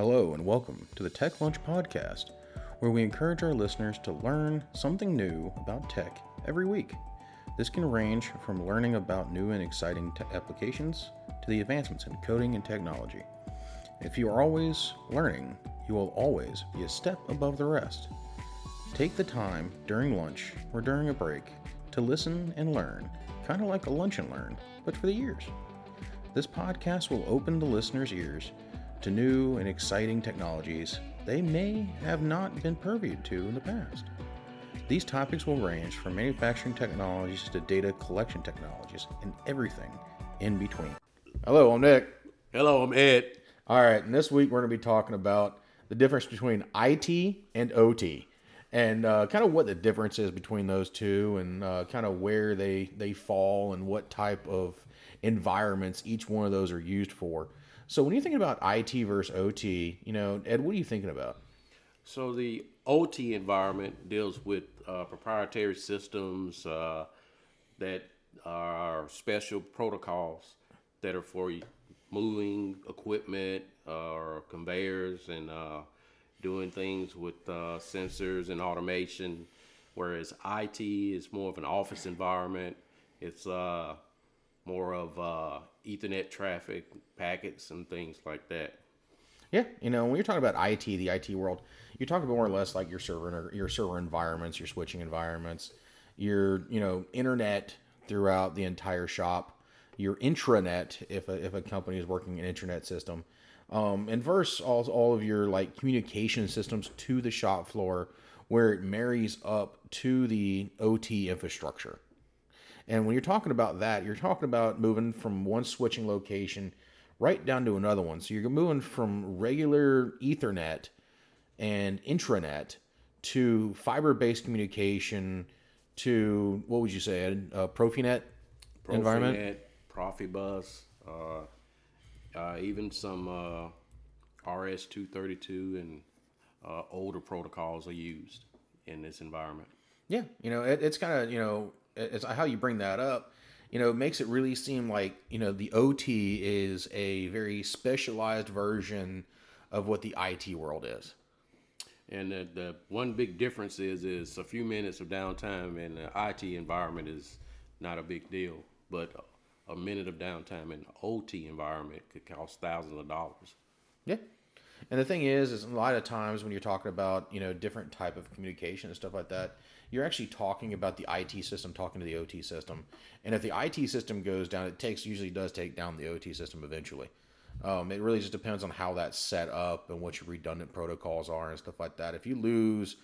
Hello, and welcome to the Tech Lunch Podcast, where we encourage our listeners to learn something new about tech every week. This can range from learning about new and exciting te- applications to the advancements in coding and technology. If you are always learning, you will always be a step above the rest. Take the time during lunch or during a break to listen and learn, kind of like a lunch and learn, but for the ears. This podcast will open the listener's ears to new and exciting technologies they may have not been purviewed to in the past. These topics will range from manufacturing technologies to data collection technologies and everything in between. Hello, I'm Nick. Hello, I'm Ed. All right, and this week we're going to be talking about the difference between IT and OT, and uh, kind of what the difference is between those two, and uh, kind of where they they fall, and what type of environments each one of those are used for. So when you think about IT versus OT, you know, Ed, what are you thinking about? So the OT environment deals with uh, proprietary systems uh, that are special protocols that are for moving equipment uh, or conveyors and uh, doing things with uh, sensors and automation. Whereas IT is more of an office environment. It's uh, more of uh, Ethernet traffic, packets, and things like that. Yeah, you know, when you're talking about IT, the IT world, you're talking more or less like your server, your server environments, your switching environments, your you know internet throughout the entire shop, your intranet if a, if a company is working an internet system, um, and verse all all of your like communication systems to the shop floor where it marries up to the OT infrastructure. And when you're talking about that, you're talking about moving from one switching location right down to another one. So you're moving from regular Ethernet and intranet to fiber-based communication to what would you say, a, Profinet, Profinet environment? Profibus, uh, uh, even some uh, RS-232 and uh, older protocols are used in this environment. Yeah, you know, it, it's kind of you know it's how you bring that up you know, makes it really seem like, you know, the OT is a very specialized version of what the IT world is. And the, the one big difference is is a few minutes of downtime in the IT environment is not a big deal, but a minute of downtime in the OT environment could cost thousands of dollars. Yeah. And the thing is, is a lot of times when you're talking about, you know, different type of communication and stuff like that, you're actually talking about the IT system talking to the OT system. And if the IT system goes down, it takes usually does take down the OT system eventually. Um, it really just depends on how that's set up and what your redundant protocols are and stuff like that. If you lose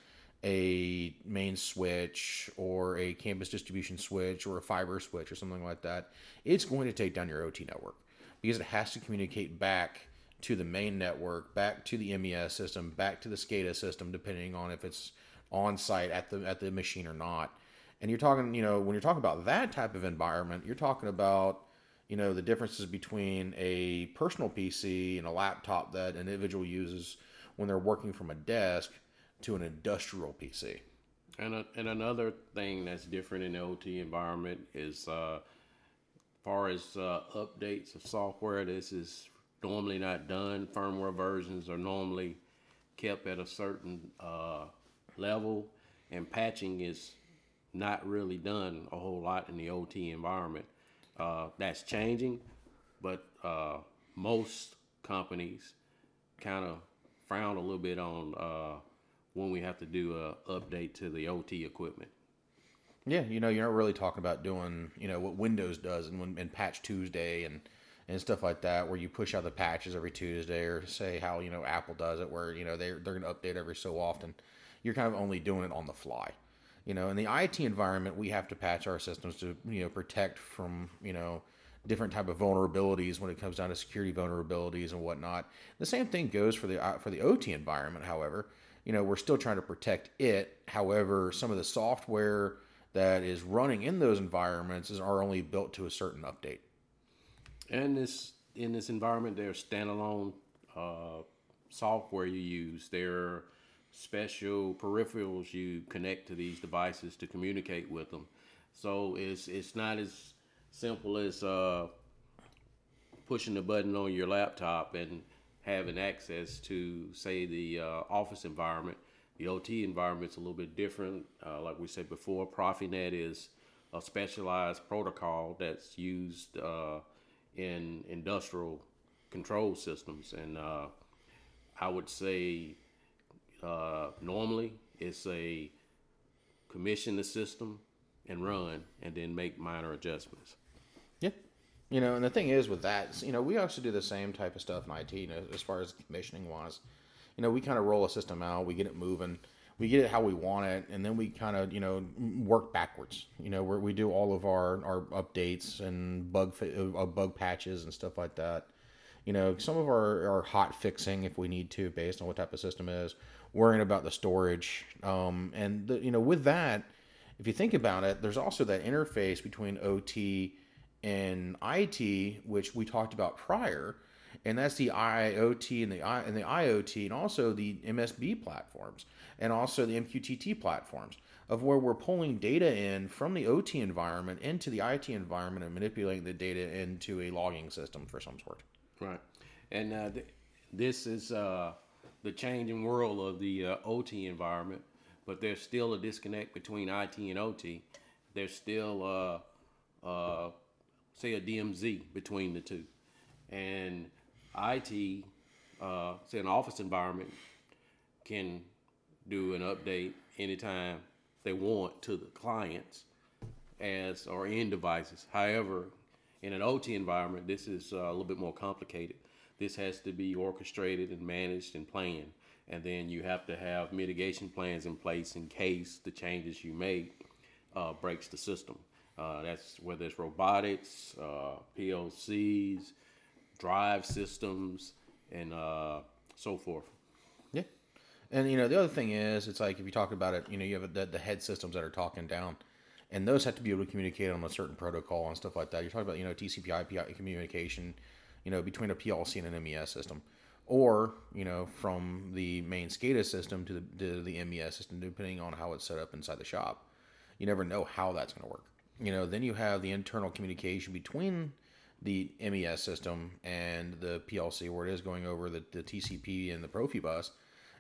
a main switch or a campus distribution switch or a fiber switch or something like that, it's going to take down your OT network because it has to communicate back to the main network, back to the MES system, back to the SCADA system, depending on if it's on site at the at the machine or not. And you're talking, you know, when you're talking about that type of environment, you're talking about, you know, the differences between a personal PC and a laptop that an individual uses when they're working from a desk to an industrial PC. And a, and another thing that's different in the OT environment is, uh, far as uh, updates of software, this is normally not done. Firmware versions are normally kept at a certain uh, level, and patching is not really done a whole lot in the OT environment. Uh, that's changing, but uh, most companies kind of frown a little bit on uh, when we have to do a update to the OT equipment. Yeah, you know, you're not really talking about doing, you know, what Windows does and, and Patch Tuesday and and stuff like that, where you push out the patches every Tuesday, or say how you know Apple does it, where you know they're they're going to update every so often you're kind of only doing it on the fly. You know, in the IT environment, we have to patch our systems to you know protect from you know different type of vulnerabilities when it comes down to security vulnerabilities and whatnot. The same thing goes for the uh, for the OT environment. However, you know we're still trying to protect it. However, some of the software that is running in those environments is are only built to a certain update. And this in this environment, there's standalone uh, software you use. There special peripherals you connect to these devices to communicate with them. So it's it's not as simple as uh, pushing the button on your laptop and having access to, say, the uh, office environment. The OT environment's a little bit different. Uh, like we said before, Profinet is a specialized protocol that's used uh, in industrial control systems, and uh, I would say uh, normally it's a commission the system and run, and then make minor adjustments. Yeah. You know, and the thing is with that, you know, we also do the same type of stuff in IT, you know, as far as commissioning wise. You know, we kind of roll a system out, we get it moving, we get it how we want it, and then we kind of, you know, work backwards. You know, where we do all of our, our updates and bug uh, bug patches and stuff like that. You know, some of our, our hot fixing if we need to, based on what type of system is, worrying about the storage. Um, and, the, you know, with that, if you think about it, there's also that interface between OT and IT, which we talked about prior, and that's the IoT and the I, and the IoT, and also the MSB platforms, and also the MQTT platforms, of where we're pulling data in from the OT environment into the IT environment and manipulating the data into a logging system for some sort. Right, and uh, th- this is uh, the changing world of the uh, OT environment but there's still a disconnect between IT and OT. There's still, uh, uh, say, a DMZ between the two. And IT, uh, say, an office environment can do an update anytime they want to the clients as or end devices. However, in an OT environment, this is uh, a little bit more complicated. This has to be orchestrated and managed and planned and then you have to have mitigation plans in place in case the changes you make uh, breaks the system. Uh, that's whether it's robotics, uh, PLCs, drive systems, and uh, so forth. Yeah, and you know the other thing is, it's like if you talk about it, you know you have the, the head systems that are talking down, and those have to be able to communicate on a certain protocol and stuff like that. You're talking about you know TCP/IP communication, you know between a PLC and an MES system or you know from the main SCADA system to the, to the MES system, depending on how it's set up inside the shop. You never know how that's going to work. You know, then you have the internal communication between the MES system and the PLC, where it is going over the, the TCP and the Profibus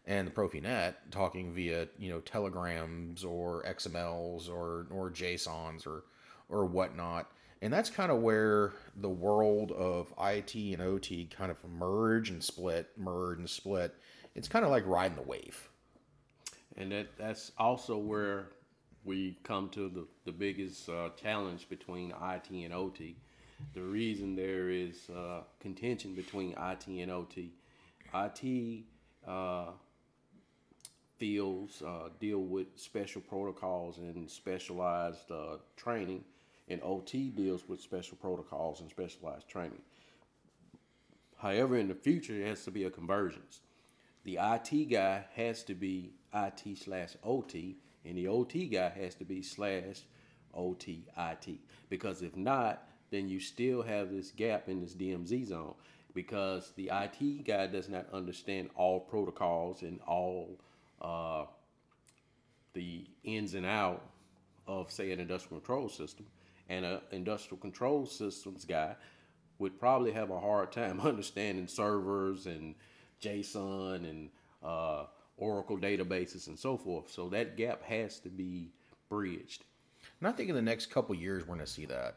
and the Profinet, talking via you know telegrams or XMLs or or JSONs or or whatnot and that's kind of where the world of IT and OT kind of merge and split, merge and split. It's kind of like riding the wave. And that that's also where we come to the, the biggest uh, challenge between IT and OT. The reason there is uh, contention between IT and OT, IT uh, fields uh, deal with special protocols and specialized uh, training and OT deals with special protocols and specialized training. However, in the future, it has to be a convergence. The IT guy has to be IT slash OT, and the OT guy has to be slash OT IT. Because if not, then you still have this gap in this DMZ zone because the IT guy does not understand all protocols and all uh, the ins and out of, say, an industrial control system and an industrial control systems guy would probably have a hard time understanding servers and JSON and uh, Oracle databases and so forth. So that gap has to be bridged. And I think in the next couple years we're going to see that.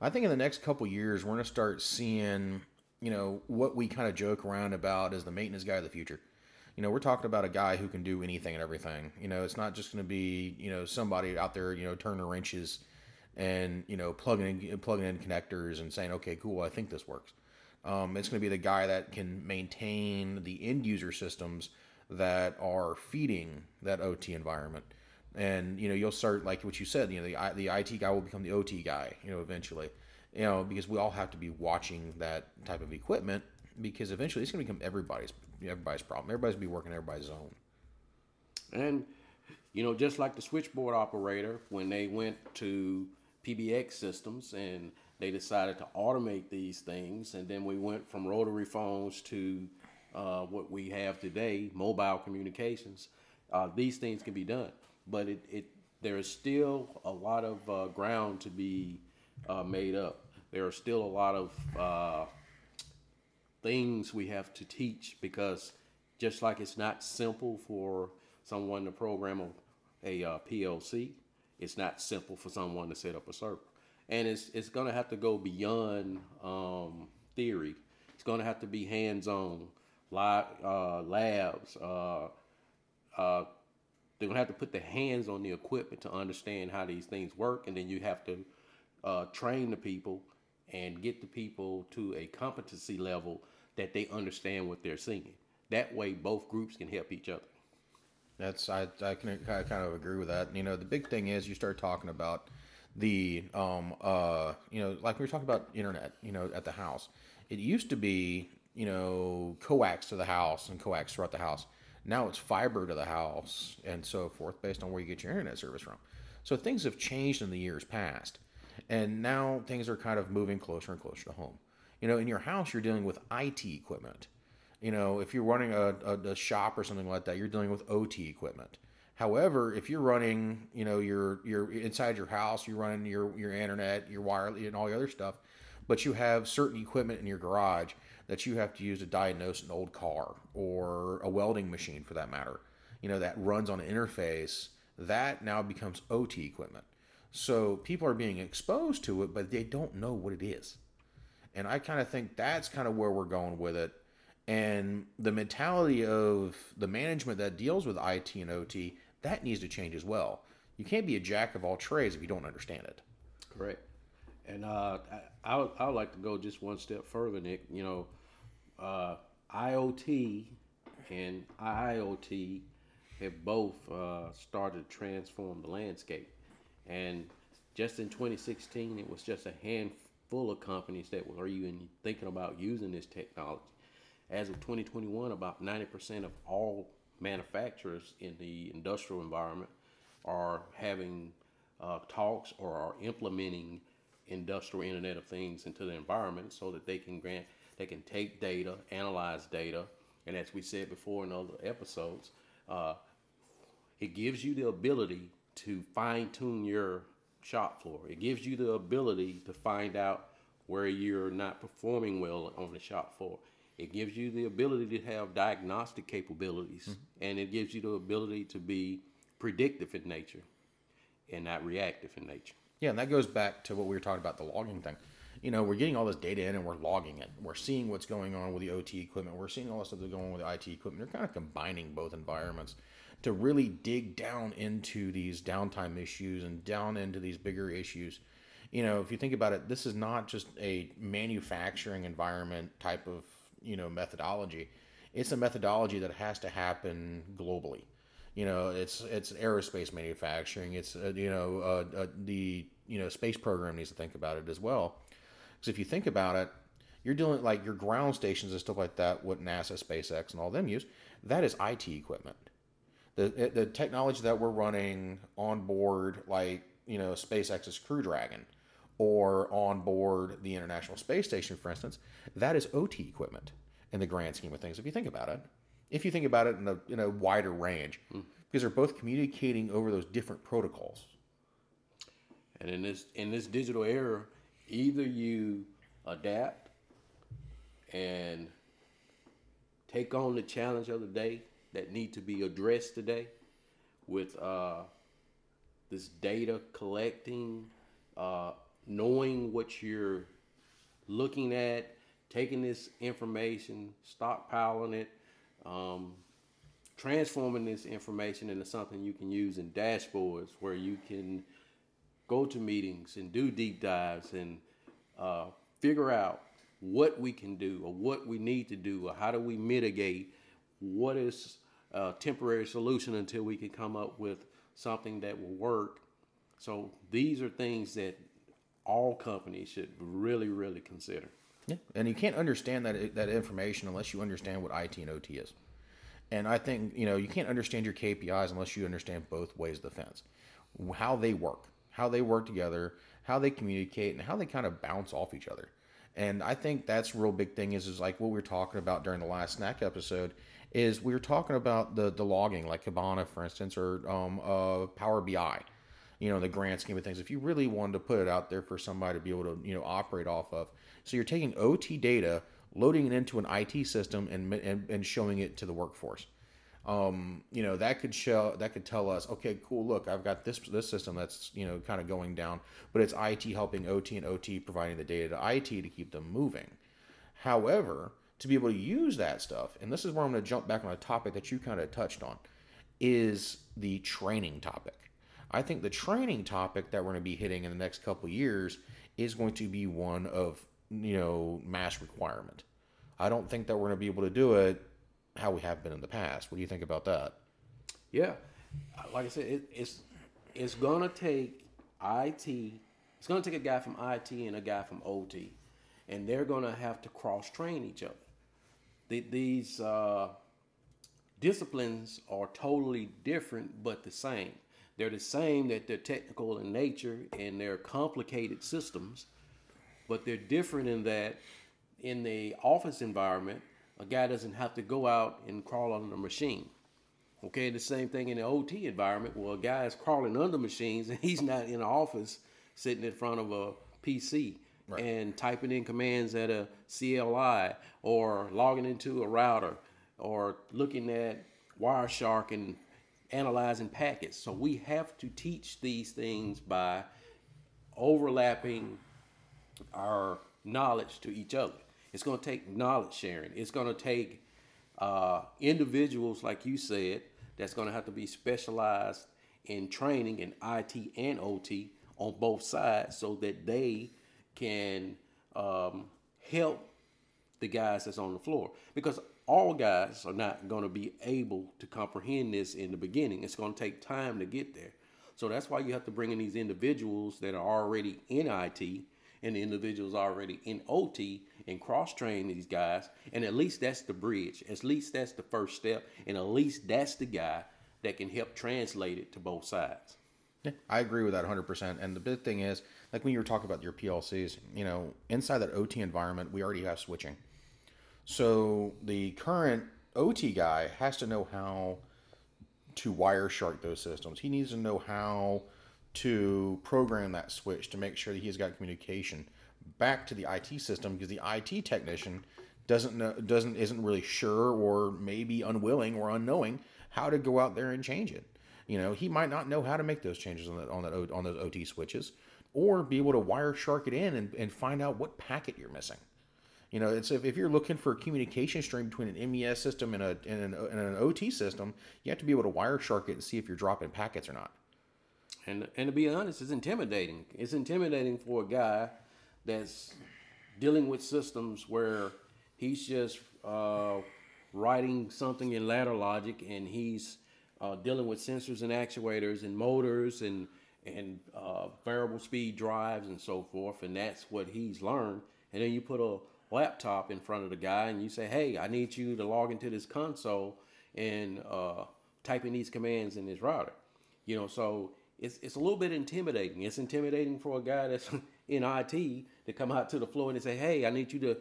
I think in the next couple years we're going to start seeing, you know, what we kind of joke around about as the maintenance guy of the future. You know, we're talking about a guy who can do anything and everything. You know, it's not just going to be, you know, somebody out there, you know, turning wrenches and you know plugging in, plugging in connectors and saying, okay, cool, I think this works. Um, it's going to be the guy that can maintain the end user systems that are feeding that OT environment. And you know, you'll start like what you said. You know, the the IT guy will become the OT guy. You know, eventually. You know, because we all have to be watching that type of equipment because eventually it's going to become everybody's everybody's problem. Everybody's going to be working everybody's zone. And you know, just like the switchboard operator, when they went to PBX systems and they decided to automate these things. And then we went from rotary phones to uh, what we have today, mobile communications. Uh, these things can be done, but it, it there is still a lot of uh, ground to be uh, made up. There are still a lot of uh, things we have to teach because just like it's not simple for someone to program a, a uh, PLC, it's not simple for someone to set up a server. And it's, it's going to have to go beyond um, theory. It's going to have to be hands-on, uh, labs. Uh, uh, they're going to have to put their hands on the equipment to understand how these things work. And then you have to uh, train the people and get the people to a competency level that they understand what they're seeing. That way, both groups can help each other. That's I I can I kind of agree with that. You know, the big thing is you start talking about the um uh you know like we were talking about internet. You know, at the house, it used to be you know coax to the house and coax throughout the house. Now it's fiber to the house and so forth based on where you get your internet service from. So things have changed in the years past. And now things are kind of moving closer and closer to home. You know, in your house, you're dealing with IT equipment. You know, if you're running a, a, a shop or something like that, you're dealing with OT equipment. However, if you're running, you know, your your inside your house, you're running your your internet, your wireless, and all the other stuff, but you have certain equipment in your garage that you have to use to diagnose an old car or a welding machine, for that matter. You know, that runs on an interface. That now becomes OT equipment. So people are being exposed to it, but they don't know what it is. And I kind of think that's kind of where we're going with it. And the mentality of the management that deals with IT and OT, that needs to change as well. You can't be a jack of all trades if you don't understand it. Correct. And uh, I, I, would, like to go just one step further, Nick. You know, uh, IoT and IoT have both uh, started to transform the landscape. And just in 2016, it was just a handful of companies that were even thinking about using this technology. As of 2021, about 90% of all manufacturers in the industrial environment are having uh, talks or are implementing industrial Internet of Things into the environment so that they can grant they can take data, analyze data, and as we said before in other episodes, uh, it gives you the ability to fine tune your shop floor. It gives you the ability to find out where you're not performing well on the shop floor. It gives you the ability to have diagnostic capabilities, mm-hmm. and it gives you the ability to be predictive in nature and not reactive in nature. Yeah, and that goes back to what we were talking about the logging thing. You know, we're getting all this data in and we're logging it. We're seeing what's going on with the OT equipment. We're seeing all this stuff that's going on with the IT equipment. They're kind of combining both environments to really dig down into these downtime issues and down into these bigger issues. You know, if you think about it, this is not just a manufacturing environment type of, you know, methodology. It's a methodology that has to happen globally. You know, it's it's aerospace manufacturing. It's uh, you know uh, uh, the you know space program needs to think about it as well. Because if you think about it, you're dealing like your ground stations and stuff like that, what NASA, SpaceX, and all them use. That is IT equipment the the technology that we're running on board, like you know SpaceX's Crew Dragon, or on board the International Space Station, for instance, that is OT equipment in the grand scheme of things. If you think about it, if you think about it in a in a wider range, mm. because they're both communicating over those different protocols. And in this in this digital era, either you adapt and take on the challenge of the day that need to be addressed today with uh, this data collecting, uh, knowing what you're looking at, taking this information, stockpiling it, um, transforming this information into something you can use in dashboards where you can go to meetings and do deep dives and uh, figure out what we can do or what we need to do or how do we mitigate what is a temporary solution until we can come up with something that will work. So these are things that all companies should really, really consider. Yeah, and you can't understand that that information unless you understand what IT and OT is. And I think you know you can't understand your KPIs unless you understand both ways of the fence, how they work, how they work together, how they communicate, and how they kind of bounce off each other. And I think that's real big thing is is like what we were talking about during the last snack episode is we were talking about the the logging like Kibana for instance or um, uh, Power BI. You know, the grand scheme of things. If you really wanted to put it out there for somebody to be able to, you know, operate off of. So you're taking OT data loading it into an IT system and and, and showing it to the workforce. Um, you know that could show that could tell us, okay, cool. Look, I've got this this system that's you know kind of going down, but it's IT helping OT and OT providing the data to IT to keep them moving. However, to be able to use that stuff, and this is where I'm going to jump back on a topic that you kind of touched on, is the training topic. I think the training topic that we're going to be hitting in the next couple years is going to be one of you know mass requirement. I don't think that we're going to be able to do it how we have been in the past. What do you think about that? Yeah, like I said, it, it's it's gonna take IT. It's gonna take a guy from IT and a guy from OT, and they're gonna have to cross train each other. The, these uh, disciplines are totally different, but the same. They're the same that they're technical in nature and they're complicated systems, but they're different in that in the office environment, a guy doesn't have to go out and crawl on a machine. Okay, the same thing in the OT environment where a guy is crawling under machines and he's not in an office sitting in front of a PC right. and typing in commands at a CLI or logging into a router or looking at Wireshark and analyzing packets. So we have to teach these things by overlapping our knowledge to each other. It's going to take knowledge sharing. It's going to take uh, individuals, like you said, that's going to have to be specialized in training in IT and OT on both sides so that they can um, help the guys that's on the floor. Because all guys are not going to be able to comprehend this in the beginning. It's going to take time to get there. So that's why you have to bring in these individuals that are already in IT and the individuals already in OT and cross train these guys. And at least that's the bridge. At least that's the first step. And at least that's the guy that can help translate it to both sides. Yeah, I agree with that 100%. And the big thing is, like when you were talking about your PLCs, you know, inside that OT environment, we already have switching. So the current OT guy has to know how to Wireshark those systems. He needs to know how to program that switch to make sure that he's got communication back to the IT system because the IT technician doesn't know doesn't isn't really sure or maybe unwilling or unknowing how to go out there and change it. You know, he might not know how to make those changes on that on that on those OT switches, or be able to Wireshark it in and, and find out what packet you're missing. You know, it's if, if you're looking for a communication stream between an MES system and, a, and an, and an OT system, you have to be able to Wireshark it and see if you're dropping packets or not. And and to be honest, it's intimidating. It's intimidating for a guy that's dealing with systems where he's just uh, writing something in ladder logic and he's uh, dealing with sensors and actuators and motors and and uh, variable speed drives and so forth, and that's what he's learned. And then you put a laptop in front of the guy and you say, "Hey, I need you to log into this console and uh, type in these commands in this router." You know, so it's it's a little bit intimidating. It's intimidating for a guy that's in IT to come out to the floor and say, "Hey, I need you to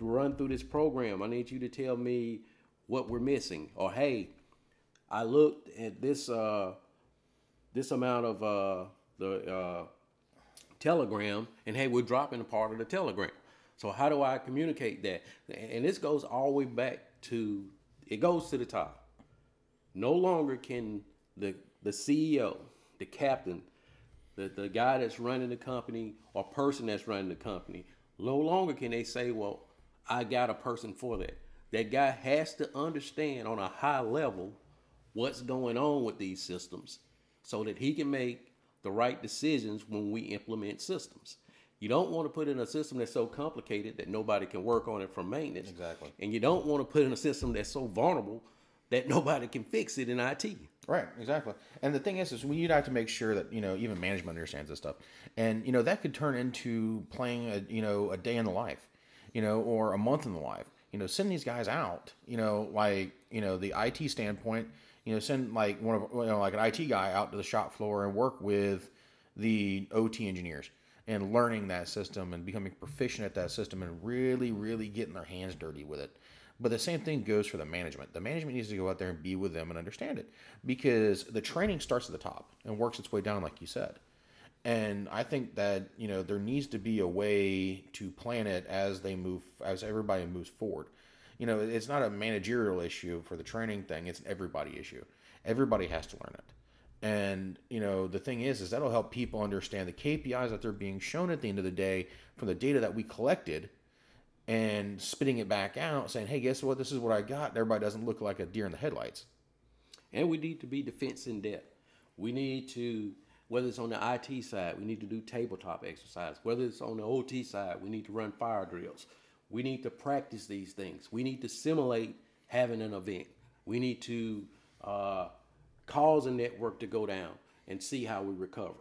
run through this program. I need you to tell me what we're missing." Or, "Hey, I looked at this uh, this amount of uh, the uh, telegram, and hey, we're dropping a part of the telegram. So how do I communicate that?" And this goes all the way back to it goes to the top. No longer can the the CEO, the captain, the, the guy that's running the company or person that's running the company, no longer can they say, well, I got a person for that. That guy has to understand on a high level what's going on with these systems so that he can make the right decisions when we implement systems. You don't want to put in a system that's so complicated that nobody can work on it from maintenance. Exactly. And you don't want to put in a system that's so vulnerable that nobody can fix it in IT. Right, exactly. And the thing is, is we need to make sure that you know even management understands this stuff, and you know that could turn into playing a you know a day in the life, you know, or a month in the life. You know, send these guys out. You know, like you know the IT standpoint. You know, send like one of you know like an IT guy out to the shop floor and work with the OT engineers and learning that system and becoming proficient at that system and really really getting their hands dirty with it but the same thing goes for the management. The management needs to go out there and be with them and understand it because the training starts at the top and works its way down, like you said. And I think that you know there needs to be a way to plan it as they move, as everybody moves forward. You know, it's not a managerial issue for the training thing; it's an everybody issue. Everybody has to learn it. And you know, the thing is, is that'll help people understand the KPIs that they're being shown at the end of the day from the data that we collected, and spitting it back out, saying, "Hey, guess what? This is what I got." And everybody doesn't look like a deer in the headlights. And we need to be defense in depth. We need to, whether it's on the IT side, we need to do tabletop exercise. Whether it's on the OT side, we need to run fire drills. We need to practice these things. We need to simulate having an event. We need to uh, cause a network to go down and see how we recover.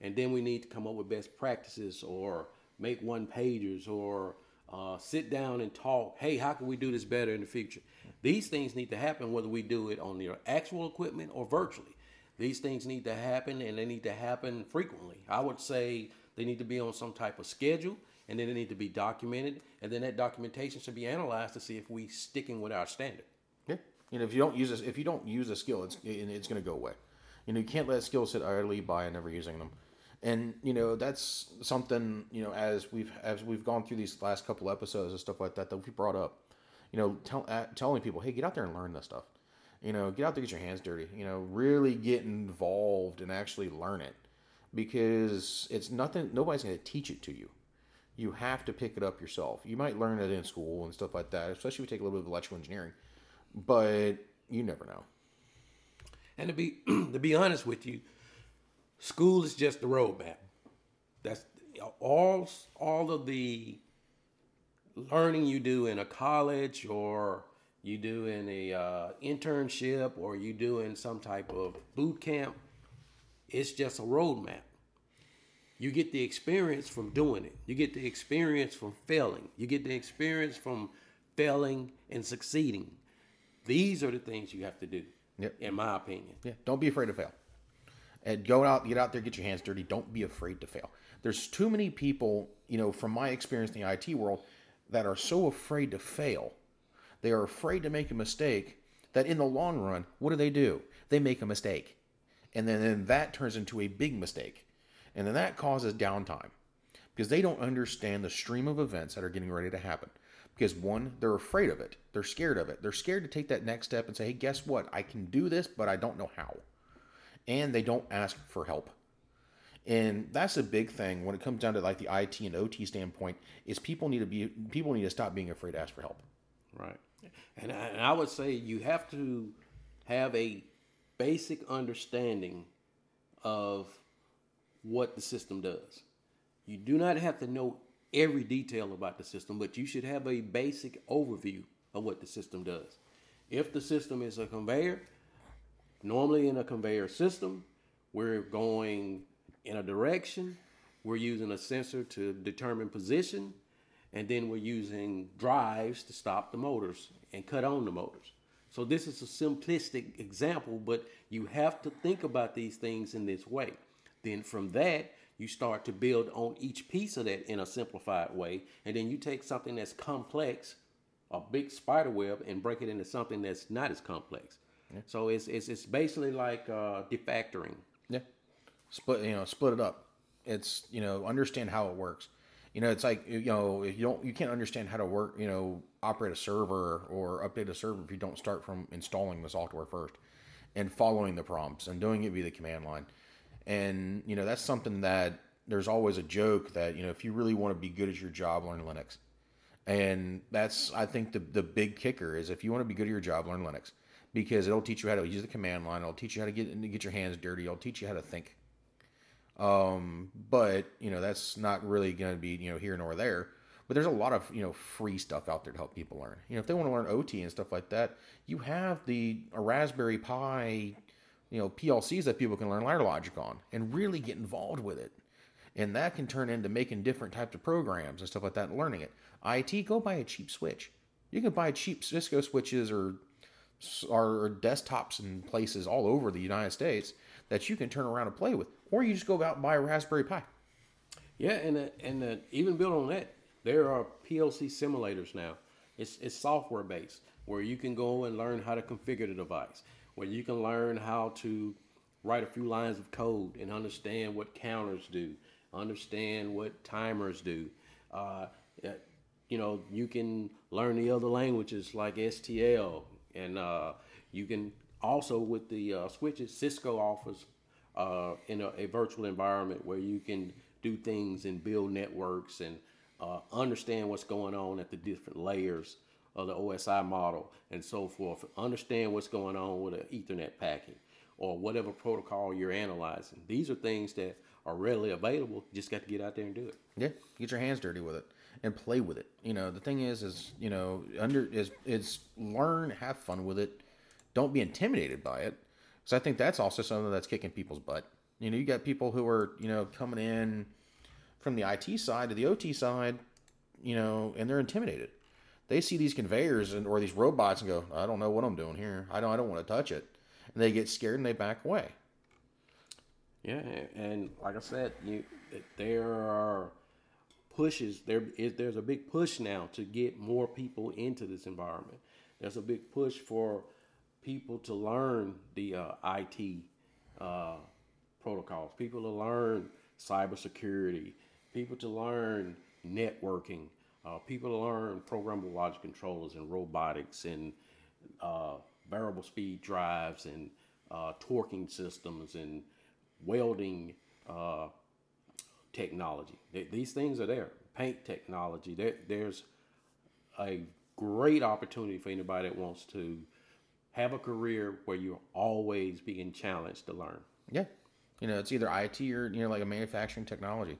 And then we need to come up with best practices or make one pagers or uh, sit down and talk. Hey, how can we do this better in the future? These things need to happen whether we do it on the actual equipment or virtually. These things need to happen and they need to happen frequently. I would say they need to be on some type of schedule and then it need to be documented and then that documentation should be analyzed to see if we sticking with our standard. Yeah. You know, if you don't use this, if you don't use a skill, it's it's going to go away. You know, you can't let skills sit idly by and never using them. And you know, that's something you know as we've as we've gone through these last couple episodes and stuff like that that we brought up. You know, tell, uh, telling people, hey, get out there and learn this stuff. You know, get out there, get your hands dirty. You know, really get involved and actually learn it because it's nothing. Nobody's going to teach it to you. You have to pick it up yourself. You might learn it in school and stuff like that, especially if you take a little bit of electrical engineering but you never know. And to be to be honest with you, school is just the roadmap. That's all all of the learning you do in a college or you do in a uh, internship or you do in some type of boot camp. It's just a roadmap. You get the experience from doing it. You get the experience from failing. You get the experience from failing and succeeding. These are the things you have to do. Yep. In my opinion. Yeah. Don't be afraid to fail. And go out, get out there, get your hands dirty. Don't be afraid to fail. There's too many people, you know, from my experience in the IT world, that are so afraid to fail. They are afraid to make a mistake that in the long run, what do they do? They make a mistake. And then, then that turns into a big mistake. And then that causes downtime because they don't understand the stream of events that are getting ready to happen. Because one they're afraid of it. They're scared of it. They're scared to take that next step and say hey guess what? I can do this but i don't know how. And they don't ask for help. And that's a big thing when it comes down to like the it and ot standpoint is people need to be people need to stop being afraid to ask for help. Right. And I, and I would say you have to have a basic understanding of what the system does you do not have to know every detail about the system, but you should have a basic overview of what the system does. If the system is a conveyor, normally in a conveyor system, we're going in a direction, we're using a sensor to determine position, and then we're using drives to stop the motors and cut on the motors. So this is a simplistic example, but you have to think about these things in this way. Then from that, you start to build on each piece of that in a simplified way. And then you take something that's complex, a big spider web, and break it into something that's not as complex. Yeah. So it's, it's it's basically like uh, defactoring. Yeah, split you know split it up. It's you know understand how it works. You know it's like you know if you don't you can't understand how to work you know operate a server or update a server if you don't start from installing the software first and following the prompts and doing it via the command line and, you know, that's something that there's always a joke that, you know, if you really want to be good at your job, learn Linux. And that's, I think, the, the big kicker is if you want to be good at your job, learn Linux because it'll teach you how to use the command line. It'll teach you how to get get your hands dirty. It'll teach you how to think. Um, but you know that's not really going to be you know here nor there. But there's a lot of you know free stuff out there to help people learn. You know if they want to learn OT and stuff like that, you have the a Raspberry Pi you know PLCs that people can learn ladder logic on and really get involved with it. And that can turn into making different types of programs and stuff like that and learning it. IT, go buy a cheap switch. You can buy cheap Cisco switches or or desktops in places all over the United States that you can turn around and play with, or you just go out and buy a Raspberry Pi. Yeah, and uh, and uh, even built on that, there are PLC simulators now. It's it's software based where you can go and learn how to configure the device where you can learn how to write a few lines of code and understand what counters do, understand what timers do. Uh, you know, you can learn the other languages like STL, and uh, you can also with the uh, switches. Cisco offers uh, in a, a, virtual environment where you can do things and build networks and uh, understand what's going on at the different layers of the OSI model and so forth. Understand what's going on with an Ethernet packet or whatever protocol you're analyzing. These are things that are readily available. You just got to get out there and do it. Yeah, get your hands dirty with it and play with it. You know, the thing is, is you know, under is is learn, have fun with it. Don't be intimidated by it, because I think that's also something that's kicking people's butt. You know, you got people who are you know coming in from the IT side to the OT side, you know, and they're intimidated. They see these conveyors and or these robots and go, I don't know what I'm doing here. I don't I don't want to touch it, and they get scared and they back away. Yeah, and like I said, you there are pushes there is there's a big push now to get more people into this environment. There's a big push for people to learn the uh, IT uh, protocols, people to learn cybersecurity, people to learn networking, uh, people learn programmable logic controllers and robotics and uh, variable speed drives and uh, torquing systems and welding uh, technology. These things are there. Paint technology. There, there's a great opportunity for anybody that wants to have a career where you're always being challenged to learn. Yeah. You know, it's either IT or, you know, like a manufacturing technology.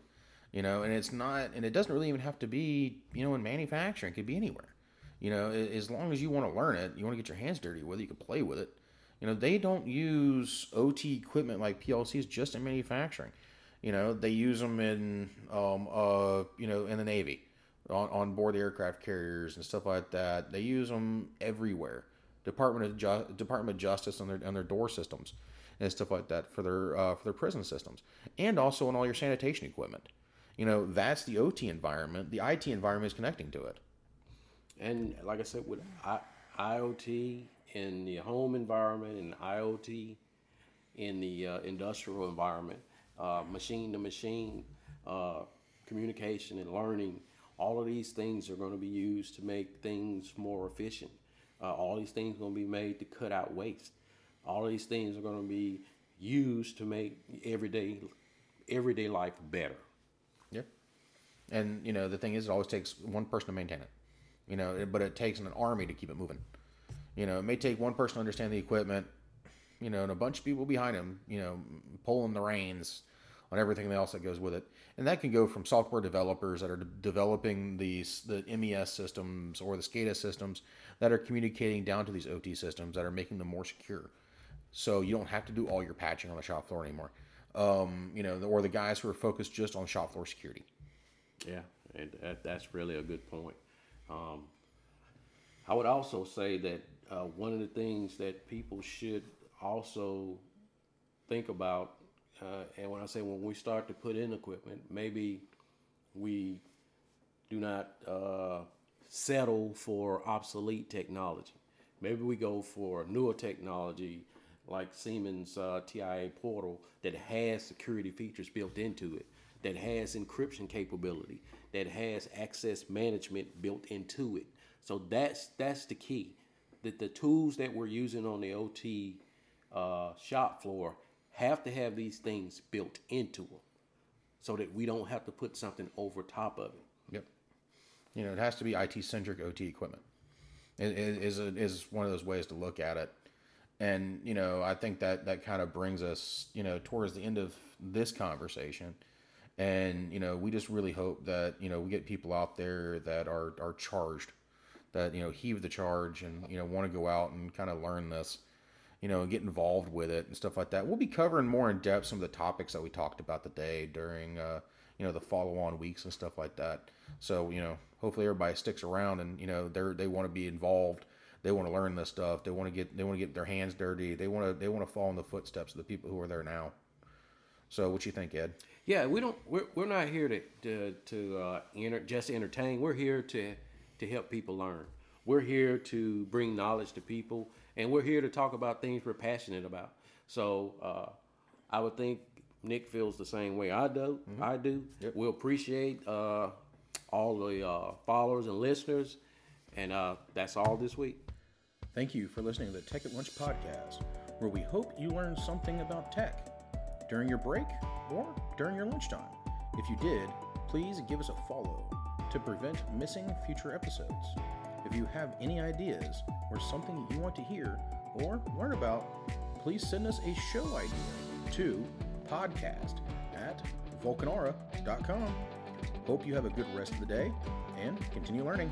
You know, and it's not, and it doesn't really even have to be, you know, in manufacturing. It could be anywhere. You know, as long as you want to learn it, you want to get your hands dirty with it, you can play with it. You know, they don't use OT equipment like PLCs just in manufacturing. You know, they use them in, um, uh, you know, in the Navy, on, on board the aircraft carriers and stuff like that. They use them everywhere. Department of Ju- Department of Justice on their on their door systems and stuff like that for their uh, for their prison systems, and also on all your sanitation equipment. You know, that's the OT environment. The IT environment is connecting to it. And like I said, with I, IoT in the home environment and IoT in the uh, industrial environment, uh, machine to machine uh, communication and learning, all of these things are going to be used to make things more efficient. Uh, all these things are going to be made to cut out waste. All these things are going to be used to make everyday everyday life better. Yeah. And you know the thing is, it always takes one person to maintain it. You know, but it takes an army to keep it moving. You know, it may take one person to understand the equipment, you know, and a bunch of people behind him, you know, pulling the reins on everything else that goes with it. And that can go from software developers that are de- developing these the MES systems or the SCADA systems that are communicating down to these OT systems that are making them more secure. So you don't have to do all your patching on the shop floor anymore. Um, you know, or the guys who are focused just on shop floor security. Yeah, and that, that's really a good point. Um, I would also say that uh, one of the things that people should also think about uh, and when I say when we start to put in equipment, maybe we do not uh, settle for obsolete technology. Maybe we go for newer technology like Siemens uh, TIA Portal that has security features built into it, that has encryption capability, that has access management built into it. So that's that's the key. That the tools that we're using on the OT uh, shop floor have to have these things built into them so that we don't have to put something over top of it. Yep. You know, it has to be IT centric OT equipment. It is is one of those ways to look at it. And you know, I think that that kind of brings us, you know, towards the end of this conversation. And you know, we just really hope that you know we get people out there that are are charged, that you know heave the charge and you know want to go out and kind of learn this you know, get involved with it and stuff like that. We'll be covering more in depth some of the topics that we talked about today during, uh, you know, the follow-on weeks and stuff like that. So, you know, hopefully everybody sticks around and you know they're they want to be involved. They want to learn this stuff. They want to get they want to get their hands dirty. They want to they want to follow in the footsteps of the people who are there now. So, what you think, Ed? Yeah, we don't. We're, we're not here to to, to uh, enter, just entertain. We're here to to help people learn. We're here to bring knowledge to people and we're here to talk about things we're passionate about. So uh, I would think Nick feels the same way I do. I do. Yep. We appreciate uh, all the uh, followers and listeners, and uh, that's all this week. Thank you for listening to the Tech at Lunch podcast, where we hope you learned something about tech during your break or during your lunchtime. If you did, please give us a follow to prevent missing future episodes. If you have any ideas or something you want to hear or learn about, please send us a show idea to podcast at vulcanara.com. Hope you have a good rest of the day and continue learning.